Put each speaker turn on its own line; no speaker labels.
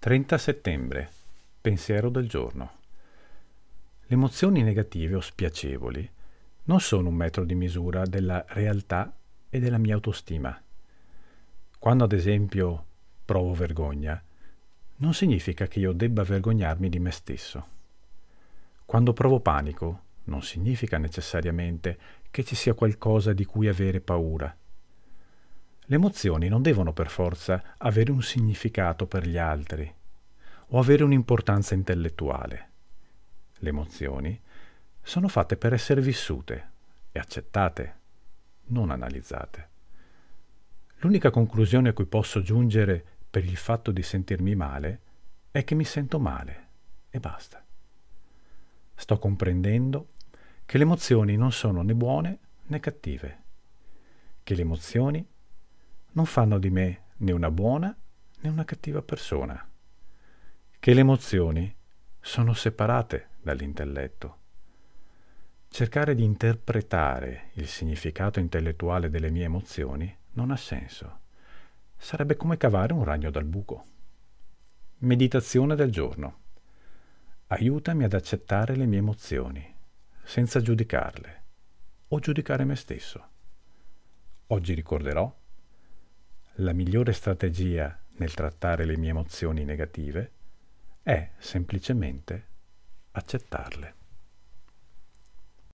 30 settembre. Pensiero del giorno. Le emozioni negative o spiacevoli non sono un metro di misura della realtà e della mia autostima. Quando ad esempio provo vergogna, non significa che io debba vergognarmi di me stesso. Quando provo panico, non significa necessariamente che ci sia qualcosa di cui avere paura. Le emozioni non devono per forza avere un significato per gli altri o avere un'importanza intellettuale. Le emozioni sono fatte per essere vissute e accettate, non analizzate. L'unica conclusione a cui posso giungere per il fatto di sentirmi male è che mi sento male e basta. Sto comprendendo che le emozioni non sono né buone né cattive, che le emozioni non fanno di me né una buona né una cattiva persona, che le emozioni sono separate dall'intelletto. Cercare di interpretare il significato intellettuale delle mie emozioni non ha senso. Sarebbe come cavare un ragno dal buco. Meditazione del giorno. Aiutami ad accettare le mie emozioni, senza giudicarle o giudicare me stesso. Oggi ricorderò la migliore strategia nel trattare le mie emozioni negative è semplicemente accettarle.